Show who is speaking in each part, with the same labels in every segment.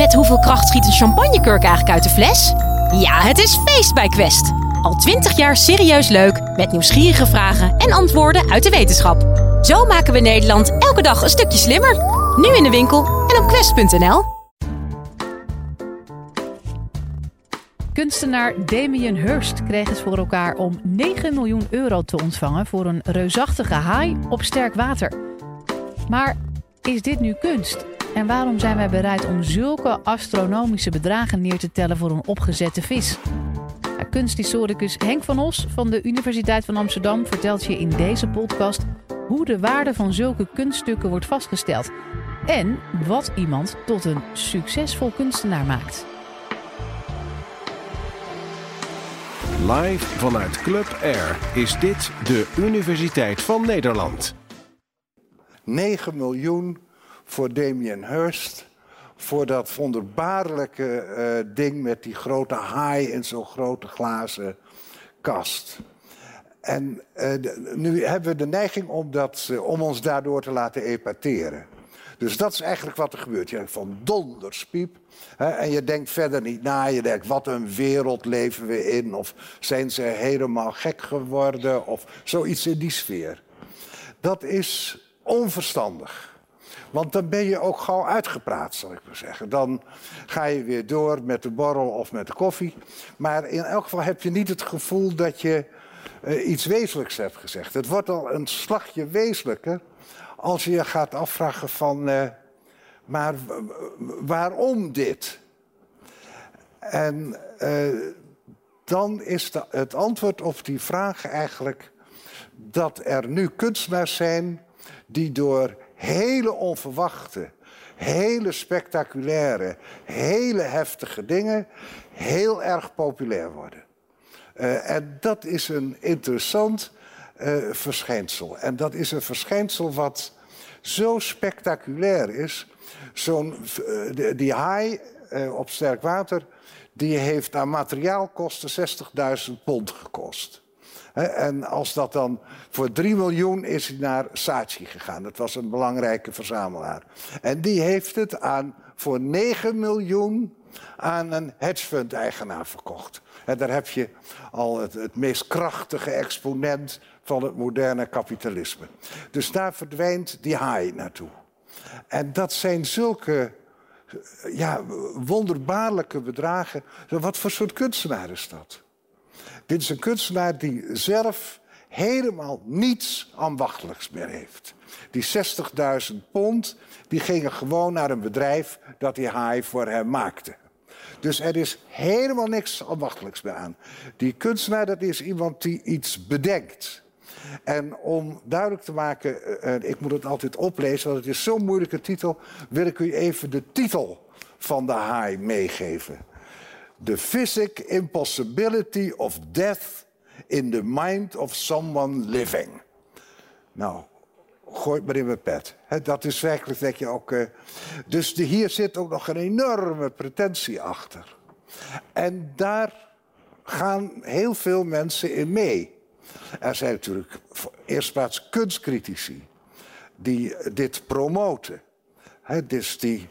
Speaker 1: Met hoeveel kracht schiet een champagnekurk eigenlijk uit de fles? Ja, het is feest bij Quest. Al twintig jaar serieus leuk, met nieuwsgierige vragen en antwoorden uit de wetenschap. Zo maken we Nederland elke dag een stukje slimmer. Nu in de winkel en op quest.nl.
Speaker 2: Kunstenaar Damien Hirst kreeg het voor elkaar om 9 miljoen euro te ontvangen voor een reusachtige haai op sterk water. Maar is dit nu kunst? En waarom zijn wij bereid om zulke astronomische bedragen neer te tellen voor een opgezette vis? Kunsthistoricus Henk van Os van de Universiteit van Amsterdam vertelt je in deze podcast hoe de waarde van zulke kunststukken wordt vastgesteld en wat iemand tot een succesvol kunstenaar maakt.
Speaker 3: Live vanuit Club Air is dit de Universiteit van Nederland.
Speaker 4: 9 miljoen voor Damien Hirst. Voor dat wonderbaarlijke eh, ding met die grote haai in zo'n grote glazen kast. En eh, nu hebben we de neiging om, dat, eh, om ons daardoor te laten epateren. Dus dat is eigenlijk wat er gebeurt. Je denkt van donderspiep. Hè, en je denkt verder niet na. Je denkt, wat een wereld leven we in. Of zijn ze helemaal gek geworden. Of zoiets in die sfeer. Dat is onverstandig. Want dan ben je ook gauw uitgepraat, zal ik maar zeggen. Dan ga je weer door met de borrel of met de koffie. Maar in elk geval heb je niet het gevoel dat je uh, iets wezenlijks hebt gezegd. Het wordt al een slagje wezenlijker als je je gaat afvragen van... Uh, maar waarom dit? En uh, dan is het antwoord op die vraag eigenlijk dat er nu kunstenaars zijn die door hele onverwachte, hele spectaculaire, hele heftige dingen heel erg populair worden. Uh, en dat is een interessant uh, verschijnsel. En dat is een verschijnsel wat zo spectaculair is. Zo'n, uh, die haai op sterk water, die heeft aan materiaalkosten 60.000 pond gekost. En als dat dan voor 3 miljoen is hij naar Saatchi gegaan. Dat was een belangrijke verzamelaar. En die heeft het aan voor 9 miljoen aan een hedgefund-eigenaar verkocht. En daar heb je al het, meest krachtige exponent van het moderne kapitalisme. Dus daar verdwijnt die haai naartoe. En dat zijn zulke ja, wonderbaarlijke bedragen. Wat voor soort kunstenaar is dat? Dit is een kunstenaar die zelf helemaal niets ambachtelijks meer heeft. Die 60.000 pond, die gingen gewoon naar een bedrijf dat die haai voor hem maakte. Dus er is helemaal niks ambachtelijks meer aan. Die kunstenaar, dat is iemand die iets bedenkt. En om duidelijk te maken, uh, ik moet het altijd oplezen, want het is zo'n moeilijke titel, wil ik u even de titel van de haai meegeven. The physic impossibility of death in the mind of someone living. Nou, gooi maar in mijn pet. dat is werkelijk, denk je ook. Uh, dus de, hier zit ook nog een enorme pretentie achter. En daar gaan heel veel mensen in mee. Er zijn natuurlijk eerst plaats kunstcritici die dit promoten. He, dus die,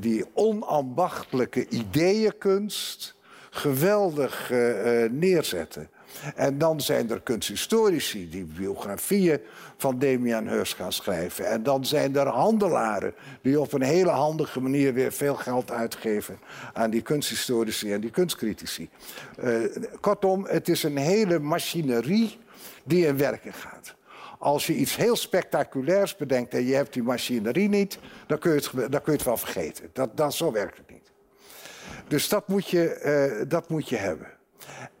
Speaker 4: die onambachtelijke ideeënkunst geweldig uh, uh, neerzetten. En dan zijn er kunsthistorici die biografieën van Damian Hirst gaan schrijven. En dan zijn er handelaren die op een hele handige manier weer veel geld uitgeven aan die kunsthistorici en die kunstcritici. Kortom, het is een hele machinerie die in werking gaat. Als je iets heel spectaculairs bedenkt en je hebt die machinerie niet, dan kun je het, dan kun je het wel vergeten. Dat, dat, zo werkt het niet. Dus dat moet, je, uh, dat moet je hebben.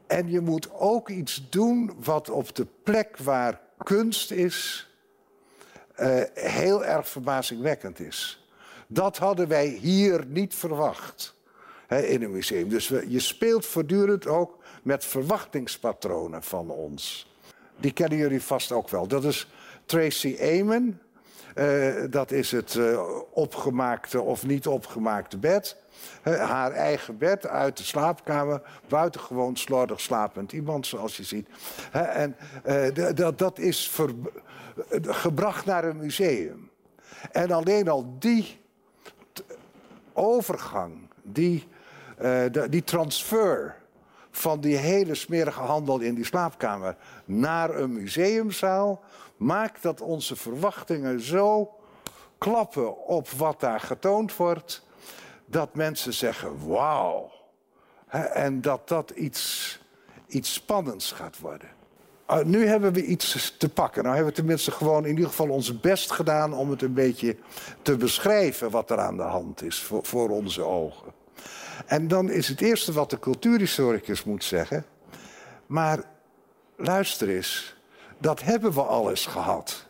Speaker 4: En je moet ook iets doen wat op de plek waar kunst is, uh, heel erg verbazingwekkend is. Dat hadden wij hier niet verwacht hè, in een museum. Dus je speelt voortdurend ook met verwachtingspatronen van ons. Die kennen jullie vast ook wel. Dat is Tracy Emin. Uh, dat is het uh, opgemaakte of niet opgemaakte bed. Haar eigen bed uit de slaapkamer. Buitengewoon slordig slapend iemand, zoals je ziet. en dat is ver, gebracht naar een museum. En alleen al die overgang, die, die transfer van die hele smerige handel in die slaapkamer naar een museumzaal, maakt dat onze verwachtingen zo klappen op wat daar getoond wordt, dat mensen zeggen: wauw. En dat dat iets, iets spannends gaat worden. Uh, nu hebben we iets te pakken. Nou hebben we tenminste gewoon in ieder geval ons best gedaan om het een beetje te beschrijven wat er aan de hand is voor, voor onze ogen. En dan is het eerste wat de cultuurhistoricus moet zeggen. Maar luister eens, dat hebben we al eens gehad.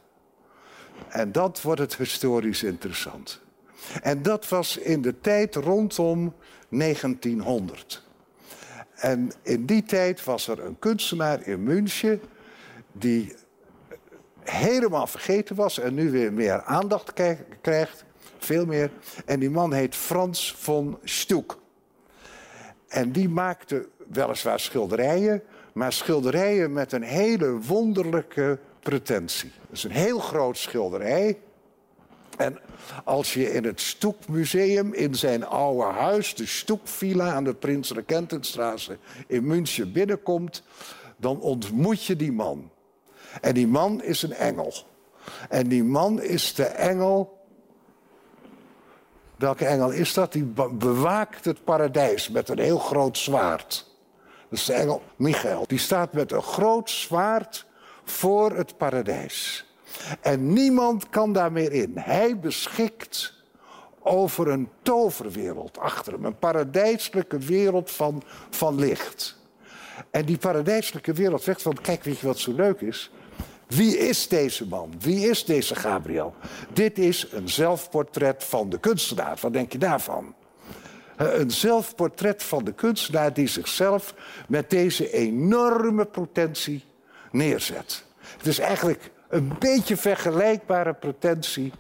Speaker 4: En dat wordt het historisch interessant. En dat was in de tijd rondom 1900. En in die tijd was er een kunstenaar in München die helemaal vergeten was en nu weer meer aandacht krijgt, veel meer. En die man heet Frans von Stuck. En die maakte weliswaar schilderijen, maar schilderijen met een hele wonderlijke pretentie. Dat is een heel groot schilderij. En als je in het Stoekmuseum in zijn oude huis, de Stoekvilla aan de Prins in München binnenkomt, dan ontmoet je die man. En die man is een engel. En die man is de engel. Welke engel is dat? Die bewaakt het paradijs met een heel groot zwaard. Dat is de engel Michael. Die staat met een groot zwaard voor het paradijs. En niemand kan daar meer in. Hij beschikt over een toverwereld achter hem. Een paradijselijke wereld van, van licht. En die paradijselijke wereld zegt van, kijk, weet je wat zo leuk is? Wie is deze man? Wie is deze Gabriel? Dit is een zelfportret van de kunstenaar. Wat denk je daarvan? Een zelfportret van de kunstenaar die zichzelf met deze enorme potentie neerzet. Het is eigenlijk een beetje vergelijkbare pretentie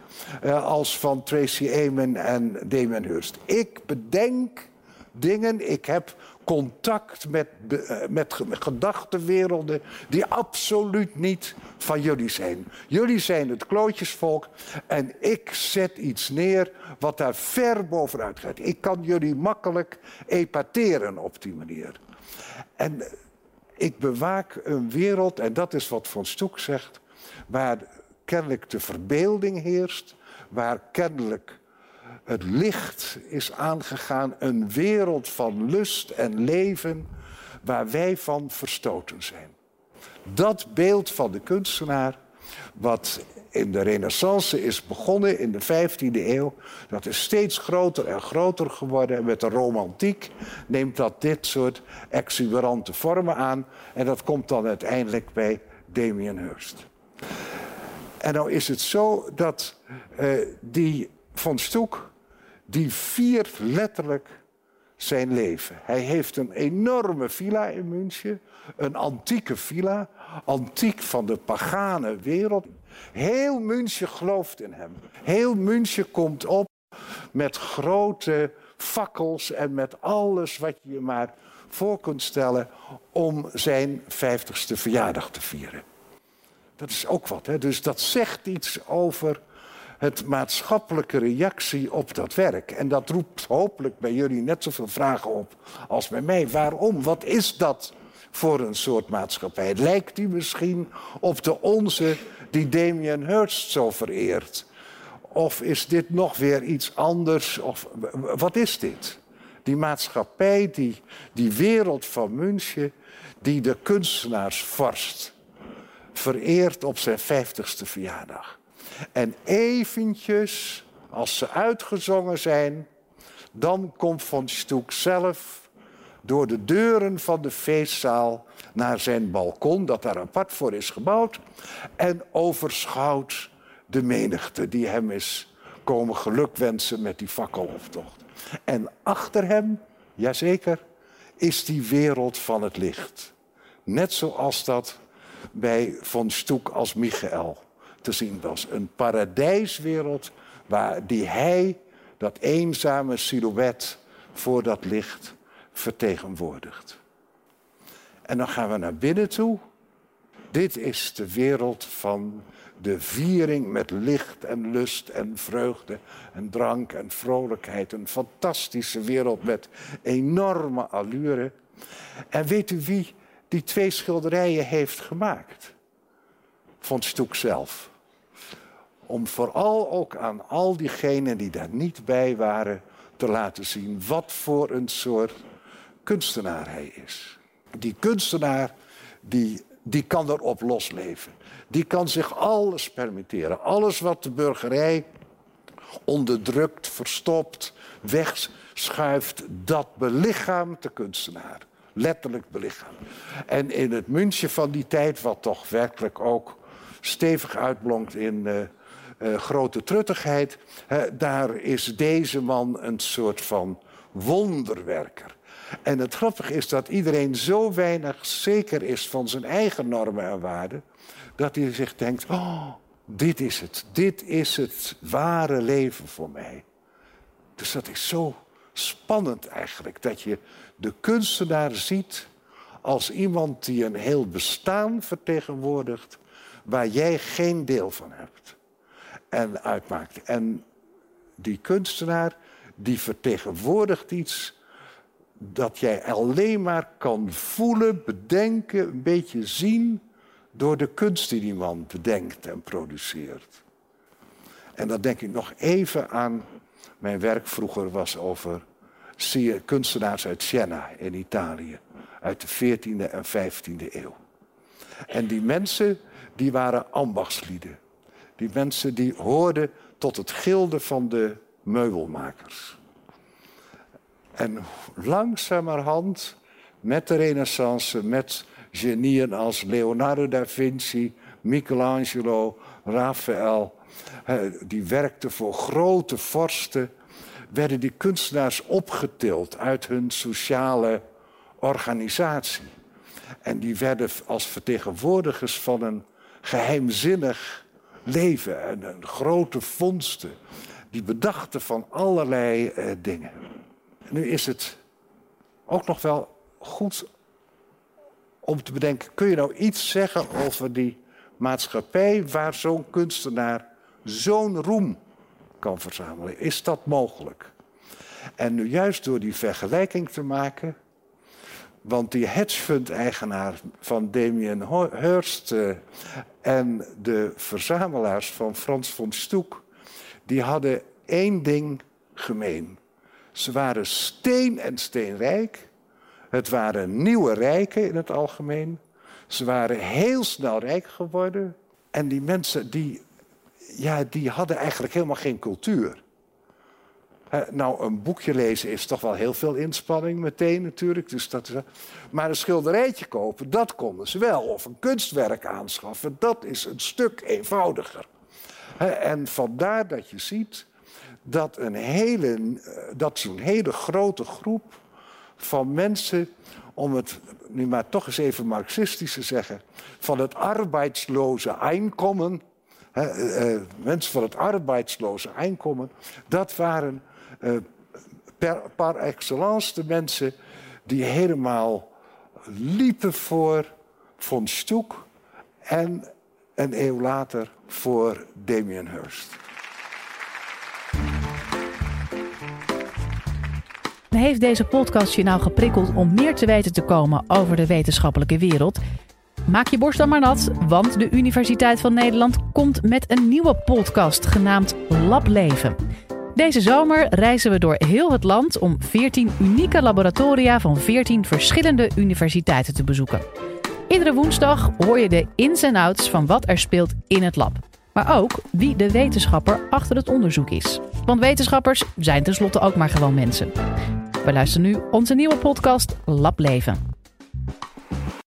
Speaker 4: uh, als van Tracy Emin en Damien Hirst. Ik bedenk dingen, ik heb contact met, uh, met gedachtenwerelden die absoluut niet van jullie zijn. Jullie zijn het klootjesvolk en ik zet iets neer wat daar ver bovenuit gaat. Ik kan jullie makkelijk epateren op die manier. En ik bewaak een wereld, en dat is wat Van Stoek zegt, waar kennelijk de verbeelding heerst, waar kennelijk het licht is aangegaan, een wereld van lust en leven waar wij van verstoten zijn. Dat beeld van de kunstenaar, wat in de Renaissance is begonnen in de 15e eeuw, dat is steeds groter en groter geworden. En met de romantiek neemt dat dit soort exuberante vormen aan. En dat komt dan uiteindelijk bij Damien Hirst. En nou is het zo dat uh, die Van Stoek, die viert letterlijk zijn leven. Hij heeft een enorme villa in München, een antieke villa, antiek van de pagane wereld. Heel München gelooft in hem. Heel München komt op met grote fakkels en met alles wat je je maar voor kunt stellen om zijn vijftigste verjaardag te vieren. Dat is ook wat. Hè? Dus dat zegt iets over het maatschappelijke reactie op dat werk. En dat roept hopelijk bij jullie net zoveel vragen op als bij mij. Waarom? Wat is dat voor een soort maatschappij? Lijkt die misschien op de onze die Damien Hirst zo vereert? Of is dit nog weer iets anders? Of wat is dit? Die maatschappij, die, die wereld van München, die de kunstenaars vorst vereerd op zijn vijftigste verjaardag. En eventjes, als ze uitgezongen zijn, dan komt Van Stoek zelf door de deuren van de feestzaal naar zijn balkon, dat daar apart voor is gebouwd, en overschouwt de menigte die hem is komen gelukwensen met die fakkeloptocht. En achter hem, jazeker, is die wereld van het licht. Net zoals dat bij Von Stoek als Michael te zien was. Een paradijswereld waar die hij, dat eenzame silhouet voor dat licht, vertegenwoordigt. En dan gaan we naar binnen toe. Dit is de wereld van de viering met licht en lust en vreugde en drank en vrolijkheid. Een fantastische wereld met enorme allure. En weet u wie die twee schilderijen heeft gemaakt? Von Stoek zelf. Om vooral ook aan al diegenen die daar niet bij waren te laten zien wat voor een soort kunstenaar hij is. Die kunstenaar die, die kan erop losleven. Die kan zich alles permitteren. Alles wat de burgerij onderdrukt, verstopt, wegschuift, dat belichaamt de kunstenaar. Letterlijk belichaam. En in het München van die tijd, wat toch werkelijk ook stevig uitblonkt in uh, uh, grote truttigheid, daar is deze man een soort van wonderwerker. En het grappige is dat iedereen zo weinig zeker is van zijn eigen normen en waarden, dat hij zich denkt: oh, dit is het, dit is het ware leven voor mij. Dus dat is zo spannend eigenlijk, dat je de kunstenaar ziet als iemand die een heel bestaan vertegenwoordigt waar jij geen deel van hebt en uitmaakt. En die kunstenaar die vertegenwoordigt iets dat jij alleen maar kan voelen, bedenken, een beetje zien door de kunst die die man bedenkt en produceert. En dan denk ik nog even aan mijn werk vroeger was over kunstenaars uit Siena in Italië. Uit de 14e en 15e eeuw. En die mensen, die waren ambachtslieden. Die mensen die hoorden tot het gilde van de meubelmakers. En langzamerhand, met de renaissance, met genieën als Leonardo da Vinci, Michelangelo, Raphaël, die werkten voor grote vorsten, werden die kunstenaars opgetild uit hun sociale organisatie. En die werden als vertegenwoordigers van een geheimzinnig leven en een grote vondsten. Die bedachten van allerlei eh, dingen. Nu is het ook nog wel goed om te bedenken: kun je nou iets zeggen over die maatschappij waar zo'n kunstenaar zo'n roem kan verzamelen? Is dat mogelijk? En nu juist door die vergelijking te maken, want die hedgefund-eigenaar van Damien Hirst uh, en de verzamelaars van Frans von Stoek, die hadden één ding gemeen. Ze waren steen en steenrijk. Het waren nieuwe rijken in het algemeen. Ze waren heel snel rijk geworden. En die mensen die, ja, die hadden eigenlijk helemaal geen cultuur. Nou, een boekje lezen is toch wel heel veel inspanning meteen natuurlijk. Dus dat maar een schilderijtje kopen, dat konden ze wel. Of een kunstwerk aanschaffen, dat is een stuk eenvoudiger. en vandaar dat je ziet dat, een hele, eh, dat zo'n hele grote groep van mensen, om het nu maar toch eens even marxistisch te zeggen, van het arbeidsloze inkomen, uh, uh, mensen van het arbeidsloze inkomen, dat waren uh, per, par excellence de mensen die helemaal liepen voor Von Stoek en een eeuw later voor Damien Hirst.
Speaker 2: Heeft deze podcast je nou geprikkeld om meer te weten te komen over de wetenschappelijke wereld? Maak je borst dan maar nat, want de Universiteit van Nederland komt met een nieuwe podcast genaamd Lableven. Deze zomer reizen we door heel het land om 14 unieke laboratoria van 14 verschillende universiteiten te bezoeken. Iedere woensdag hoor je de ins en outs van wat er speelt in het lab. Maar ook wie de wetenschapper achter het onderzoek is. Want wetenschappers zijn tenslotte ook maar gewoon mensen. We luisteren nu onze nieuwe podcast Lab Leven.